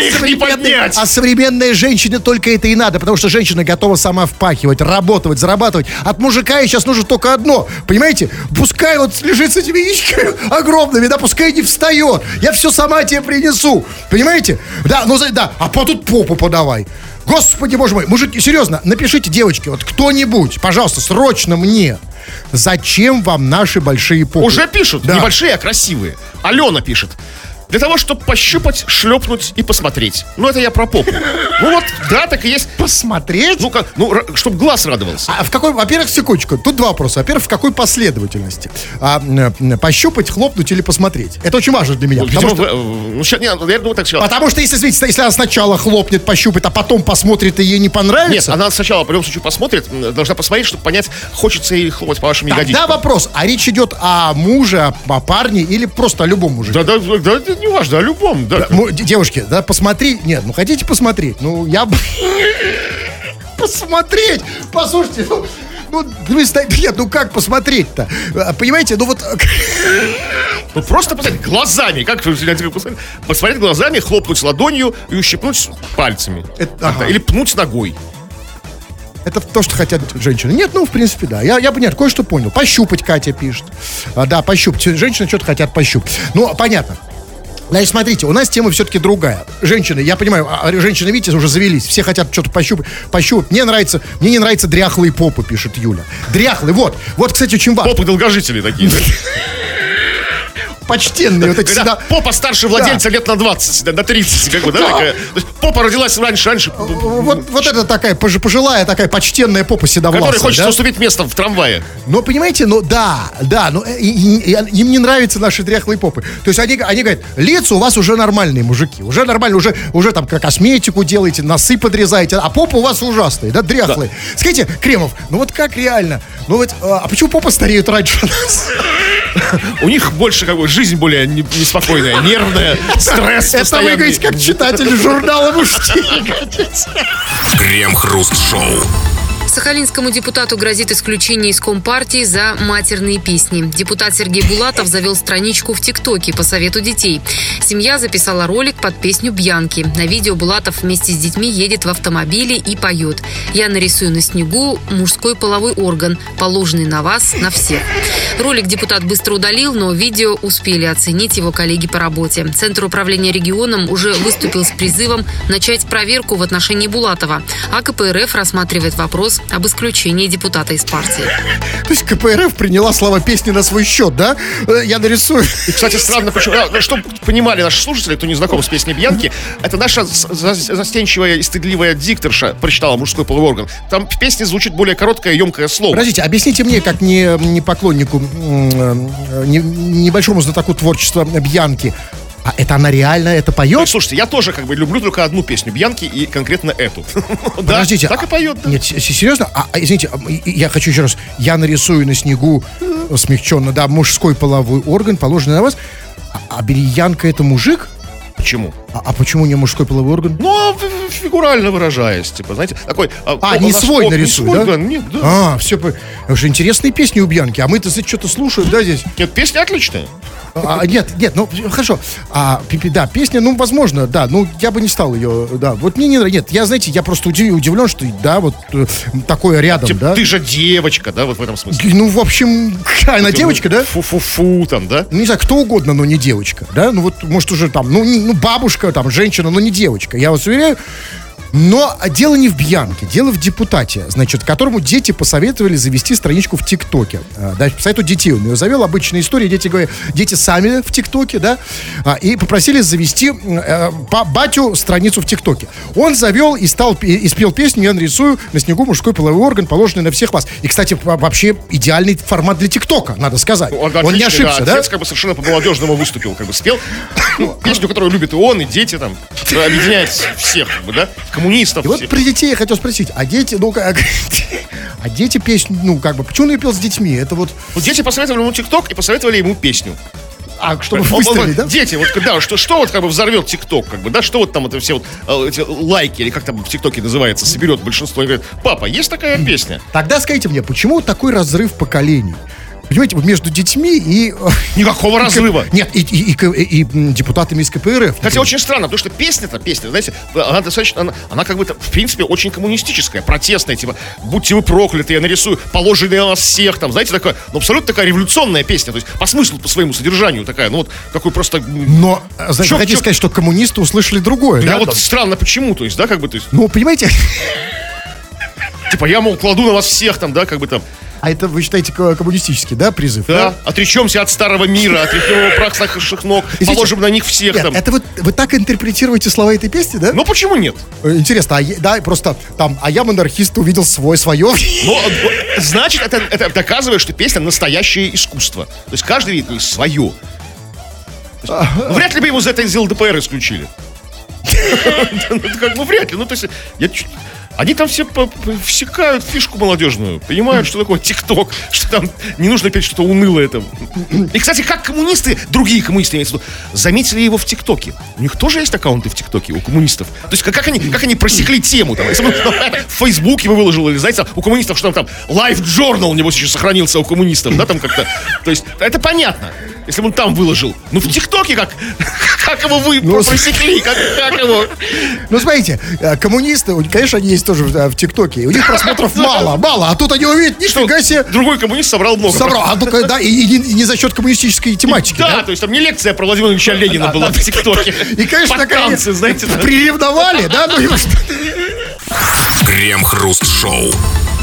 Их не поднять. а современной женщине только это и надо, потому что женщина готова сама впахивать, работать, зарабатывать. От мужика ей сейчас нужно только одно, понимаете? Пускай вот лежит с этими яичками огромными, да, пускай не встает. Я все сама тебе принесу, понимаете? Да, ну да, а по тут попу подавай. Господи, боже мой, мужики, серьезно, напишите, девочки, вот кто-нибудь, пожалуйста, срочно мне, зачем вам наши большие попы? Уже пишут, Да. небольшие, а красивые. Алена пишет. Для того, чтобы пощупать, шлепнуть и посмотреть. Ну, это я про попу. Ну вот, да, так и есть. Посмотреть? Ну, как, ну, чтобы глаз радовался. А в какой, во-первых, секундочку, тут два вопроса. Во-первых, в какой последовательности? А, пощупать, хлопнуть или посмотреть? Это очень важно для меня. Видимо, Потому что, в- э, ну, щас- не, я думаю, так сказал. потому что если, смотрите, если она сначала хлопнет, пощупает, а потом посмотрит и ей не Нет, понравится... она сначала, по любому случаю, посмотрит, должна посмотреть, чтобы понять, хочется ей хлопать по вашим Тогда ягодичкам. вопрос, а речь идет о муже, о, парне или просто о любом мужике? Да, да, да, не важно, о любом, да. Му- д- Девушки, да, посмотри. Нет, ну хотите посмотреть? Ну, я бы... Посмотреть! Послушайте, ну, ну, нет, ну как посмотреть-то? А, Понимаете, ну вот... Ну просто посмотреть глазами, как посмотреть, глазами, хлопнуть ладонью и ущипнуть пальцами. Это- ага. Или пнуть ногой. Это то, что хотят женщины. Нет, ну, в принципе, да. Я, я понятно, кое-что понял. Пощупать, Катя пишет. А, да, пощупать. Женщины что-то хотят пощупать. Ну, понятно. Значит, смотрите, у нас тема все-таки другая. Женщины, я понимаю, а, женщины, видите, уже завелись. Все хотят что-то пощупать. пощупать. Мне нравится, мне не нравятся дряхлые попы, пишет Юля. Дряхлые, вот. Вот, кстати, очень важно. Попы долгожители такие. да. Почтенные вот эти всегда. попа старше владельца лет на 20, да, на 30, как бы, да, Да. такая. То есть попа родилась раньше, раньше, Вот, вот это такая пож- пожилая, такая почтенная попа седовласая. которой хочется да? уступить место в трамвае. Но понимаете, ну да, да, ну и- и- и- им не нравятся наши дряхлые попы. То есть они, они говорят, лица у вас уже нормальные мужики, уже нормально, уже, уже там косметику делаете, носы подрезаете, а попа у вас ужасные, да, дряхлые. Скажите, Кремов, ну вот как реально? Ну вот, а, а почему попы стареют раньше нас? У них больше, как бы, жизнь более не- неспокойная, нервная, стресс Это вы постоянный. говорите, как читатель журнала «Мужчина». Крем-хруст-шоу. Сахалинскому депутату грозит исключение из Компартии за матерные песни. Депутат Сергей Булатов завел страничку в ТикТоке по совету детей. Семья записала ролик под песню «Бьянки». На видео Булатов вместе с детьми едет в автомобиле и поет. «Я нарисую на снегу мужской половой орган, положенный на вас, на всех». Ролик депутат быстро удалил, но видео успели оценить его коллеги по работе. Центр управления регионом уже выступил с призывом начать проверку в отношении Булатова. А КПРФ рассматривает вопрос об исключении депутата из партии. То есть КПРФ приняла слова песни на свой счет, да? Э, Я нарисую. И, кстати, странно, почему... а, Чтобы понимали наши слушатели, кто не знаком с песней Бьянки, это наша застенчивая и стыдливая дикторша прочитала мужской половой орган. Там в песне звучит более короткое, емкое слово. Подождите, объясните мне, как не, не поклоннику, э, не- небольшому знатоку творчества Бьянки, А это она реально это Ну, поет? слушайте, я тоже как бы люблю только одну песню Бьянки и конкретно эту. Подождите. Так а- и поет. да. Нет, серьезно? А, а, извините, а, я хочу еще раз. Я нарисую на снегу э, смягченно, да, мужской половой орган, положенный на вас. А, а бериянка это мужик? Почему? А, а почему не мужской половой орган? Ну, а фигурально выражаясь, типа, знаете, такой... А, не свой нарисуй, нарисуй, да? Нет, да. А, все, потому что интересные песни у Бьянки, а мы-то что-то слушаем, да, здесь? Нет, песня отличная. А, нет, нет, ну хорошо. А, да, песня, ну, возможно, да, ну, я бы не стал ее, да. Вот мне не нравится. Нет, я, знаете, я просто удив- удивлен, что, да, вот э, такое рядом, Типа, да. ты же девочка, да, вот в этом смысле. Ну, в общем, она девочка, да? Фу-фу-фу, там, да? Ну, не знаю, кто угодно, но не девочка, да? Ну, вот, может, уже там, ну, не- ну бабушка, там, женщина, но не девочка, я вас уверяю. Но дело не в Бьянке, дело в депутате, значит, которому дети посоветовали завести страничку в ТикТоке. А, Да, по совету детей он ее завел. Обычная история, дети говорят, дети сами в ТикТоке, да, а, и попросили завести э, по батю страницу в ТикТоке. Он завел и стал, пе- и спел песню «Я нарисую на снегу мужской половой орган, положенный на всех вас». И, кстати, во- вообще идеальный формат для ТикТока, надо сказать. Он, Он не ошибся, да? да? Отец как бы совершенно по-молодежному выступил, как бы спел ну, песню, которую любит и он, и дети там, объединяет всех, как бы, да, коммунистов. И вот при детей я хотел спросить, а дети, ну как, а дети песню, ну как бы, почему он ее пел с детьми? Это вот, Вот дети посоветовали ему ТикТок и посоветовали ему песню. а чтобы выстрелить, да? Дети, вот когда, что, что вот как бы взорвет ТикТок, как бы, да, что вот там это все вот э, эти лайки, или как там в ТикТоке называется, соберет большинство и говорит, папа, есть такая песня? Тогда скажите мне, почему такой разрыв поколений? Понимаете, вот между детьми и... э, Никакого и разрыва. Нет, и, и- и и- депутатами из КПРФ. Кстати, очень странно, потому что песня-то, песня, знаете, она достаточно, она, она как бы, в принципе, очень коммунистическая, протестная, типа, будьте вы прокляты, я нарисую, положенный на вас всех, там, знаете, такая, ну, абсолютно такая революционная песня, то есть, по смыслу, по своему содержанию такая, ну, вот, какой просто... Но, э, знаете, хотите сказать, что коммунисты услышали другое, Я да? вот странно, почему, то есть, да, как бы, то есть, Ну, понимаете, типа, я, мол, кладу на вас всех, там, да, как бы там, а это вы считаете ко- коммунистический, да, призыв? да, отречемся от старого мира, отряхнем его прах с наших ног, Извините, положим на них всех, Нет, там. это вот вы так интерпретируете слова этой песни, да? Ну, почему нет? Э, Интересно, а я- да, просто там, а я монархист увидел свой, свое. Но, э, значит, это, это доказывает, что песня настоящее искусство. То есть каждый видит ну, свое. Есть, ну, вряд ли бы его за это из ЛДПР исключили. Ну, Ну, вряд ли. Ну, то есть, я они там все всекают фишку молодежную, понимают, что такое ТикТок, что там не нужно петь что-то унылое там. И, кстати, как коммунисты, другие коммунисты, имеется в заметили его в ТикТоке. У них тоже есть аккаунты в ТикТоке, у коммунистов. То есть, как, как они, как они просекли тему там. Если бы в Фейсбуке бы выложил, или, знаете, у коммунистов, что там, там, Live Journal, небось, еще сохранился у коммунистов, да, там как-то. То есть, это понятно, если бы он там выложил. Ну, в ТикТоке как, как его вы Ну, просекли, как, как его... Ну, смотрите, э, коммунисты, конечно, они есть тоже в, э, ТикТоке. У них просмотров мало, мало. А тут они увидят, нифига себе. Другой коммунист собрал много. Собрал, а только, да, и, и не, и не за счет коммунистической тематики, Да, да? то есть там не лекция про Владимира Ильича Ленина была в ТикТоке. И, конечно, танцы, знаете, да. Приревновали, да? Ну, Крем-хруст-шоу.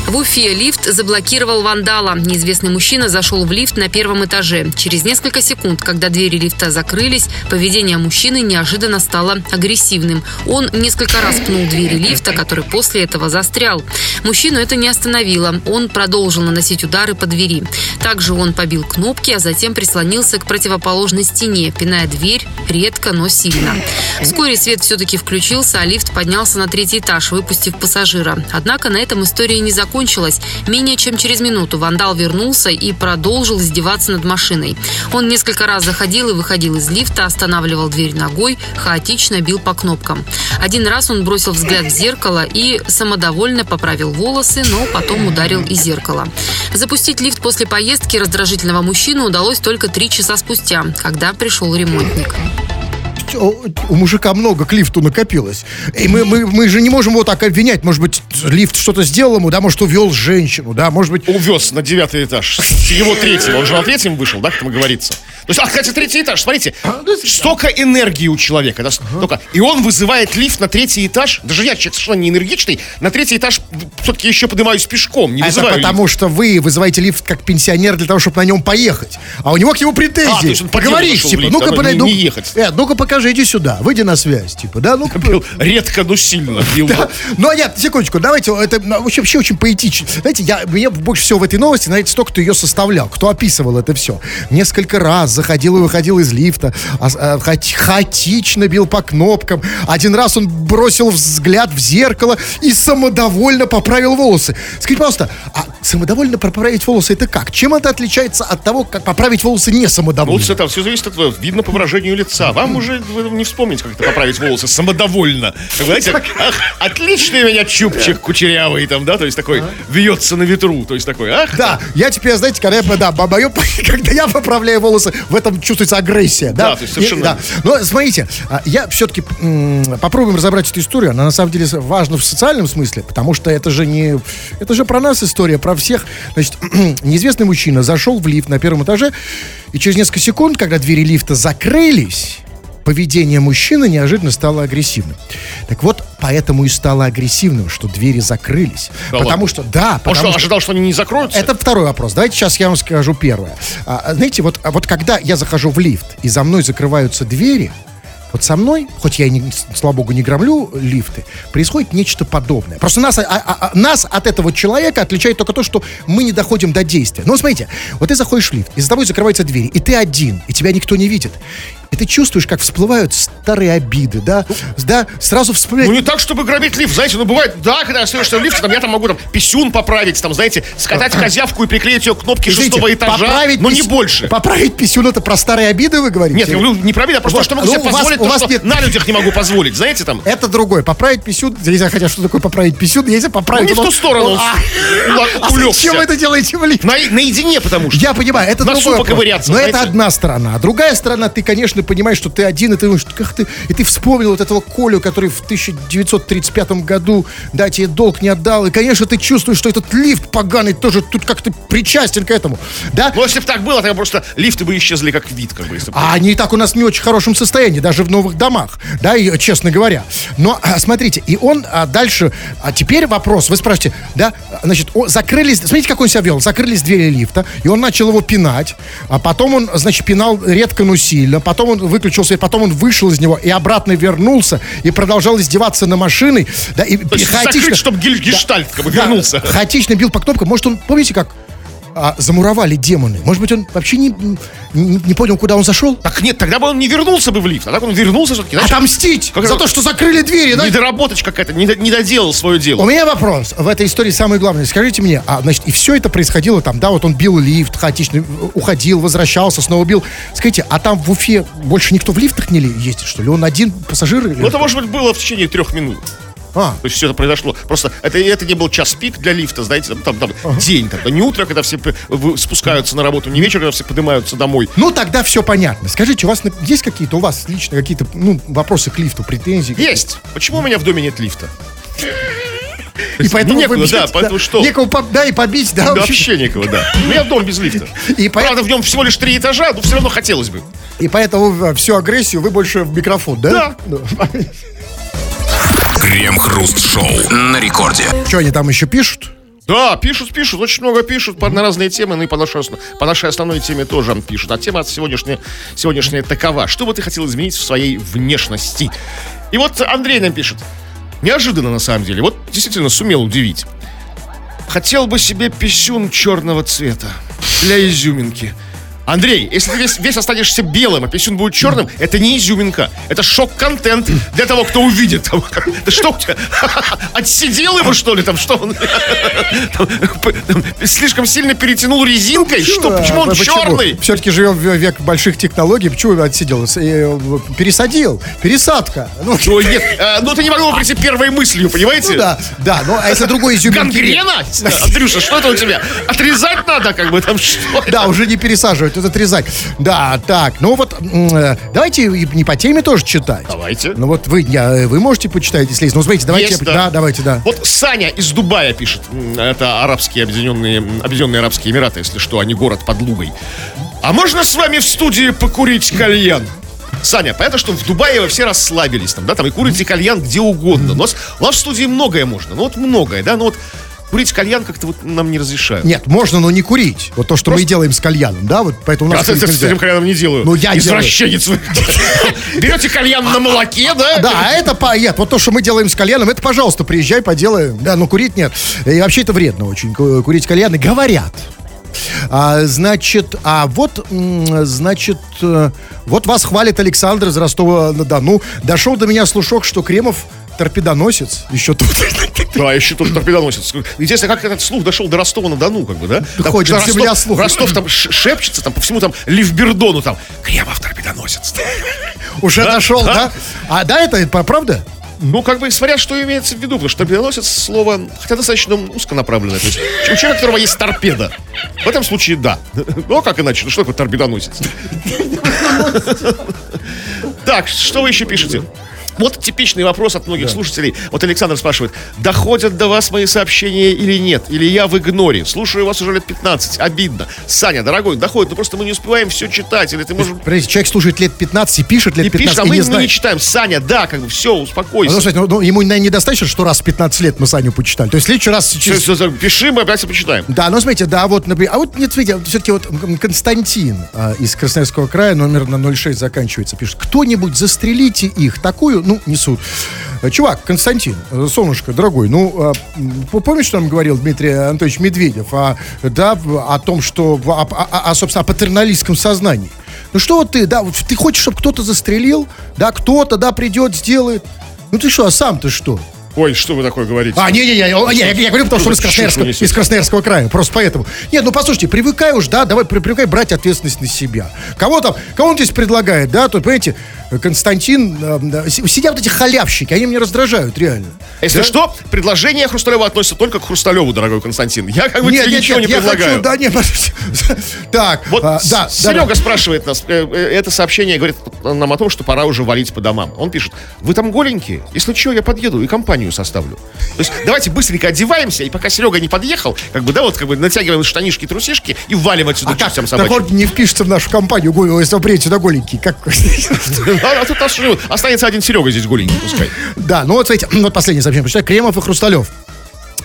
В Уфе лифт заблокировал вандала. Неизвестный мужчина зашел в лифт на первом этаже. Через несколько секунд, когда двери лифта закрылись, поведение мужчины неожиданно стало агрессивным. Он несколько раз пнул двери лифта, который после этого застрял. Мужчину это не остановило. Он продолжил наносить удары по двери. Также он побил кнопки, а затем прислонился к противоположной стене, пиная дверь редко, но сильно. Вскоре свет все-таки включился, а лифт поднялся на третий этаж, выпустив пассажира. Однако на этом история не закончилась. Менее чем через минуту вандал вернулся и продолжил издеваться над машиной. Он несколько раз заходил и выходил из лифта, останавливал дверь ногой, хаотично бил по кнопкам. Один раз он бросил взгляд в зеркало и самодовольно поправил волосы, но потом ударил и зеркало. Запустить лифт после поездки раздражительного мужчину удалось только три часа спустя, когда пришел ремонтник. У мужика много к лифту накопилось. И мы, мы, мы же не можем его так обвинять. Может быть, лифт что-то сделал ему, да, может, увел женщину, да, может быть... Увез на девятый этаж. Его третьего. Он же на третьем вышел, да, как там говорится. То есть, а, кстати, третий этаж, смотрите, столько энергии у человека, да, столько. И он вызывает лифт на третий этаж. Даже я, человек совершенно не энергичный, на третий этаж все-таки еще поднимаюсь пешком, не Это вызываю потому, что вы вызываете лифт как пенсионер для того, чтобы на нем поехать. А у него к нему претензии. А, Поговоришь, типа, лифт, ну-ка, а не- подойду. не ехать. Э, ну-ка, покажи скажи, иди сюда, выйди на связь, типа, да, ну Бил редко, но сильно бил. да. Ну, а нет, секундочку, давайте, это ну, вообще, вообще очень поэтично. Знаете, я, мне больше всего в этой новости нравится то, кто ее составлял, кто описывал это все. Несколько раз заходил и выходил из лифта, а, а, ха- хаотично бил по кнопкам. Один раз он бросил взгляд в зеркало и самодовольно поправил волосы. Скажите, пожалуйста, а самодовольно поправить волосы это как? Чем это отличается от того, как поправить волосы не самодовольно? вот это все зависит от вас. Видно по выражению лица. Вам уже не вспомните, как это поправить волосы самодовольно. Как, знаете, ах, отличный у меня чубчик кучерявый там, да, то есть такой вьется на ветру, то есть такой, ах, Да, я теперь, знаете, когда я, да, мое, когда я поправляю волосы, в этом чувствуется агрессия. Да, Да, то есть совершенно- И- да. Но смотрите, а, я все-таки попробуем разобрать эту историю. Она на самом деле важна в социальном смысле, потому что это же не, это же про нас история, про всех. Значит, неизвестный мужчина зашел в лифт на первом этаже, и через несколько секунд, когда двери лифта закрылись, поведение мужчины неожиданно стало агрессивным. Так вот, поэтому и стало агрессивным, что двери закрылись. Да потому ладно? что, да, Он потому что, что... ожидал, что они не закроются? Это второй вопрос. Давайте сейчас я вам скажу первое. А, знаете, вот, а вот когда я захожу в лифт, и за мной закрываются двери, вот со мной, хоть я, и не, слава богу, не громлю лифты, происходит нечто подобное. Просто нас, а- а- а- нас от этого человека отличает только то, что мы не доходим до действия. Ну, смотрите, вот ты заходишь в лифт, и за тобой закрываются двери, и ты один, и тебя никто не видит. И ты чувствуешь, как всплывают старые обиды, да? Да, сразу вспоминать... Ну не так, чтобы громить лифт, знаете, ну бывает, да, когда я стоишь в лифте, там я там могу там писюн поправить, там, знаете, скатать козявку и приклеить ее к кнопке Извините, шестого этажа, но не пис- больше. Поправить писюн это про старые обиды, вы говорите? Нет, не про меня, а просто Вот, что могу ну, себе у вас- позволить, у то, вас что нет- на людях не могу позволить, знаете, там. Это другое. Поправить писюн. Я не знаю, хотя что такое поправить писюн. Если поправить... Ну, не в он- ту сторону он- а, ула- а зачем вы это делаете в лифте? На- наедине, потому что. Я понимаю, это вопрос. поковыряться, Но знаете. это одна сторона. А другая сторона, ты, конечно, понимаешь, что ты один, и ты думаешь, как ты... И ты вспомнил вот этого Колю, который в 1935 году, да, тебе долг не отдал. И, конечно, ты чувствуешь, что этот лифт поганый тоже тут как-то причастен к этому. Да? Ну, если бы так было, тогда просто лифты бы исчезли как вид, как бы, если бы. А они и так у нас не очень хорошем состоянии, даже в новых домах, да, и, честно говоря. Но, а, смотрите, и он а, дальше, а теперь вопрос, вы спрашиваете, да, значит, о, закрылись, смотрите, как он себя вел, закрылись двери лифта, и он начал его пинать, а потом он, значит, пинал редко, но сильно, потом он выключил свет, потом он вышел из него и обратно вернулся, и продолжал издеваться на машиной, да, и, То есть и хаотично- закрыть, чтобы гель- гештальт как бы да, вернулся. хаотично бил по кнопкам. Может, он, помните, как а, замуровали демоны? Может быть, он вообще не, не, не понял, куда он зашел? Так нет, тогда бы он не вернулся бы в лифт, а так он вернулся все-таки. Значит, Отомстить Как за то, что закрыли двери. да? недоработочка какая-то, не, не доделал свое У дело. меня вопрос в этой истории самый главный. Скажите мне, а значит, и все это происходило там, да, вот он бил лифт, хаотично уходил, возвращался, снова бил. Скажите, а там в Уфе больше никто в лифтах не ездит, что ли? Он один пассажир? или- Ну, это, может быть, было в течение трех минут. А, То есть все это произошло. Просто это, это не был час пик для лифта, знаете, там, там, там день, тогда не утро, когда все спускаются на работу, не вечер, когда все поднимаются домой. ну тогда все понятно. Скажите, у вас есть какие-то, у вас лично какие-то, ну, вопросы к лифту, претензии? Есть. Почему у меня в доме нет лифта? И поэтому некуда, вы бьете, да, поэтому что? Некого, по- да, и побить, да, Да, вообще. некого, да. У меня дом без лифта. И поэтому- Правда, в нем всего лишь три этажа, но все равно хотелось бы. И поэтому всю агрессию вы больше в микрофон, да? Да. Крем-хруст-шоу на рекорде. Что они там еще пишут? Да, пишут, пишут, очень много пишут по, на разные темы, ну и по нашей, по нашей основной теме тоже пишут. А тема сегодняшняя, сегодняшняя такова. Что бы ты хотел изменить в своей внешности? И вот Андрей нам пишет. Неожиданно, на самом деле. Вот действительно сумел удивить. Хотел бы себе писюн черного цвета для изюминки. Андрей, если ты весь, весь останешься белым, а писюн будет черным, это не изюминка. Это шок-контент для того, кто увидит. Да что у тебя? Отсидел его, что ли? Там что он? Слишком сильно перетянул резинкой? Что? Почему он черный? Все-таки живем в век больших технологий. Почему отсидел? Э, Пересадил. Пересадка. Ну, нет, э, ну ты не могло прийти первой мыслью, понимаете? ну да, да. Ну, а если другой изюминки... Гангрена? Андрюша, что это у тебя? Отрезать надо, как бы там что? Да, уже не пересаживать, это отрезать. Да, так, ну вот, э, давайте не по теме тоже читать. Давайте. Ну вот вы, я, вы можете почитать, если есть. Ну, смотрите, давайте, Есть, я- да. давайте, да. Вот Саня из Дубая пишет. Это арабские объединенные, объединенные арабские эмираты, если что, а не город под Лугой. А можно с вами в студии покурить кальян? Саня, понятно, что в Дубае вы все расслабились там, да, там и курите кальян где угодно. Но у нас в студии многое можно, ну вот многое, да, ну вот курить кальян как-то вот нам не разрешают. Нет, можно, но не курить. Вот то, что мы и делаем с кальяном, да, вот поэтому у Я нас с этим- с этим кальяном не делаю. Ну, я Извращенец вы. Берете кальян на молоке, да? Да, а это нет, вот то, что мы делаем с кальяном, это, пожалуйста, приезжай, поделаем. Да, но курить нет. И вообще это вредно очень, ку- курить кальяны. Говорят. А, значит, а вот, значит, э, вот вас хвалит Александр из Ростова-на-Дону. Дошел до меня слушок, что Кремов торпедоносец. Еще тут. Да, еще тут торпедоносец. Интересно, как этот слух дошел до Ростова-на-Дону, как бы, да? Там, Ходит что земля Ростов, слухов. Ростов там шепчется, там по всему там Ливбердону там. Кремов торпедоносец. Уже Да? дошел, Да? да? А да, это, это правда? Ну, как бы, смотря что имеется в виду, потому что торпедоносец слово, хотя достаточно узконаправленное. То есть, у человека, у которого есть торпеда. В этом случае да. Ну, а как иначе? Ну, что такое торпедоносец? Так, что вы еще пишете? Вот типичный вопрос от многих слушателей. Вот Александр спрашивает, доходят до вас мои сообщения или нет? Или я в игноре? Слушаю вас уже лет 15, обидно. Саня, дорогой, доходит, но просто мы не успеваем все читать. Или ты можешь... Подождите, человек слушает лет 15 и пишет лет И 15 пишешь, а мы, не мы не читаем. Саня, да, как бы все, Ну, успокойся. слушайте, ну, ну, ему, наверное, недостаточно, что раз в 15 лет мы Саню почитали. То есть в следующий раз... Через- всё, всё, Пиши, мы опять почитаем. Да, ну смотрите, да, вот, например, а вот нет, смотрите, все-таки вот Константин а, из Красноярского края, номер на 06 заканчивается, пишет, кто-нибудь застрелите их, такую, ну, несут. Э, Чувак, Константин, э, солнышко, дорогой, ну, а, помнишь, что нам говорил Дмитрий Анатольевич Медведев, а, да, о том, что, о, о- о, собственно, о патерналистском сознании. Ну что вот ты, да, ты хочешь, чтобы кто-то застрелил, да, кто-то, да, придет, сделает. Ну ты что, а сам ты что? Ой, что вы такое говорите? А, не-не-не, я, я- я говорю, потому что он из Красноярского, из Красноярского края, просто поэтому. Нет, ну послушайте, привыкай уж, да, давай, при- привыкай брать ответственность на себя. Кого там, кого он здесь предлагает, да, то, понимаете, Константин, э, сидят вот эти халявщики, они меня раздражают, реально. Если Да? что, предложение Хрусталева относится только к Хрусталеву, дорогой Константин. Я как бы Нет, тебе нет, ничего нет, не я предлагаю. хочу, да, нет. Так, Вот а, да, Серега да. спрашивает нас, э, э, это сообщение говорит нам о том, что пора уже валить по домам. Он пишет, вы там голенькие? Если что, я подъеду и компанию составлю. То есть давайте быстренько одеваемся, и пока Серега не подъехал, как бы, да, вот как бы натягиваем штанишки, трусишки и валим отсюда А как? Так собачьим. не впишется в нашу компанию, если вы приедете сюда голенький. Как... А нас что, останется один Серега здесь голенький, пускай. Да, ну вот смотрите, вот последнее сообщение. Прочитаю. Кремов и Хрусталев.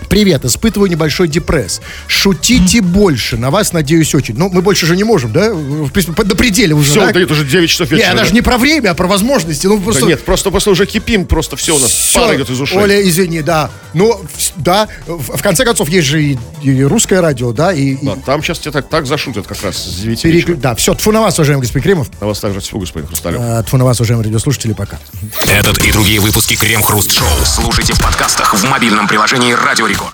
Привет, испытываю небольшой депресс. Шутите больше, на вас надеюсь очень. Ну, мы больше же не можем, да? В принципе, до пределе уже, Все, да? да нет, уже 9 часов Не, вечера. даже да. не про время, а про возможности. Ну, Да просто... нет, просто, просто уже кипим, просто все у нас Всё. пар идет из ушей. Оля, извини, да. Ну, да, в, в конце концов, есть же и, и русское радио, да, и... и Да, там сейчас тебя так, так зашутят как раз с 9 перек- вечера. Да, все, тфу на вас, уважаемый господин Кремов. На вас также всего, господин Хрусталев. А, Тфу на вас, уважаемые радиослушатели, пока. Этот и другие выпуски Крем Хруст Шоу слушайте в подкастах в мобильном приложении Радио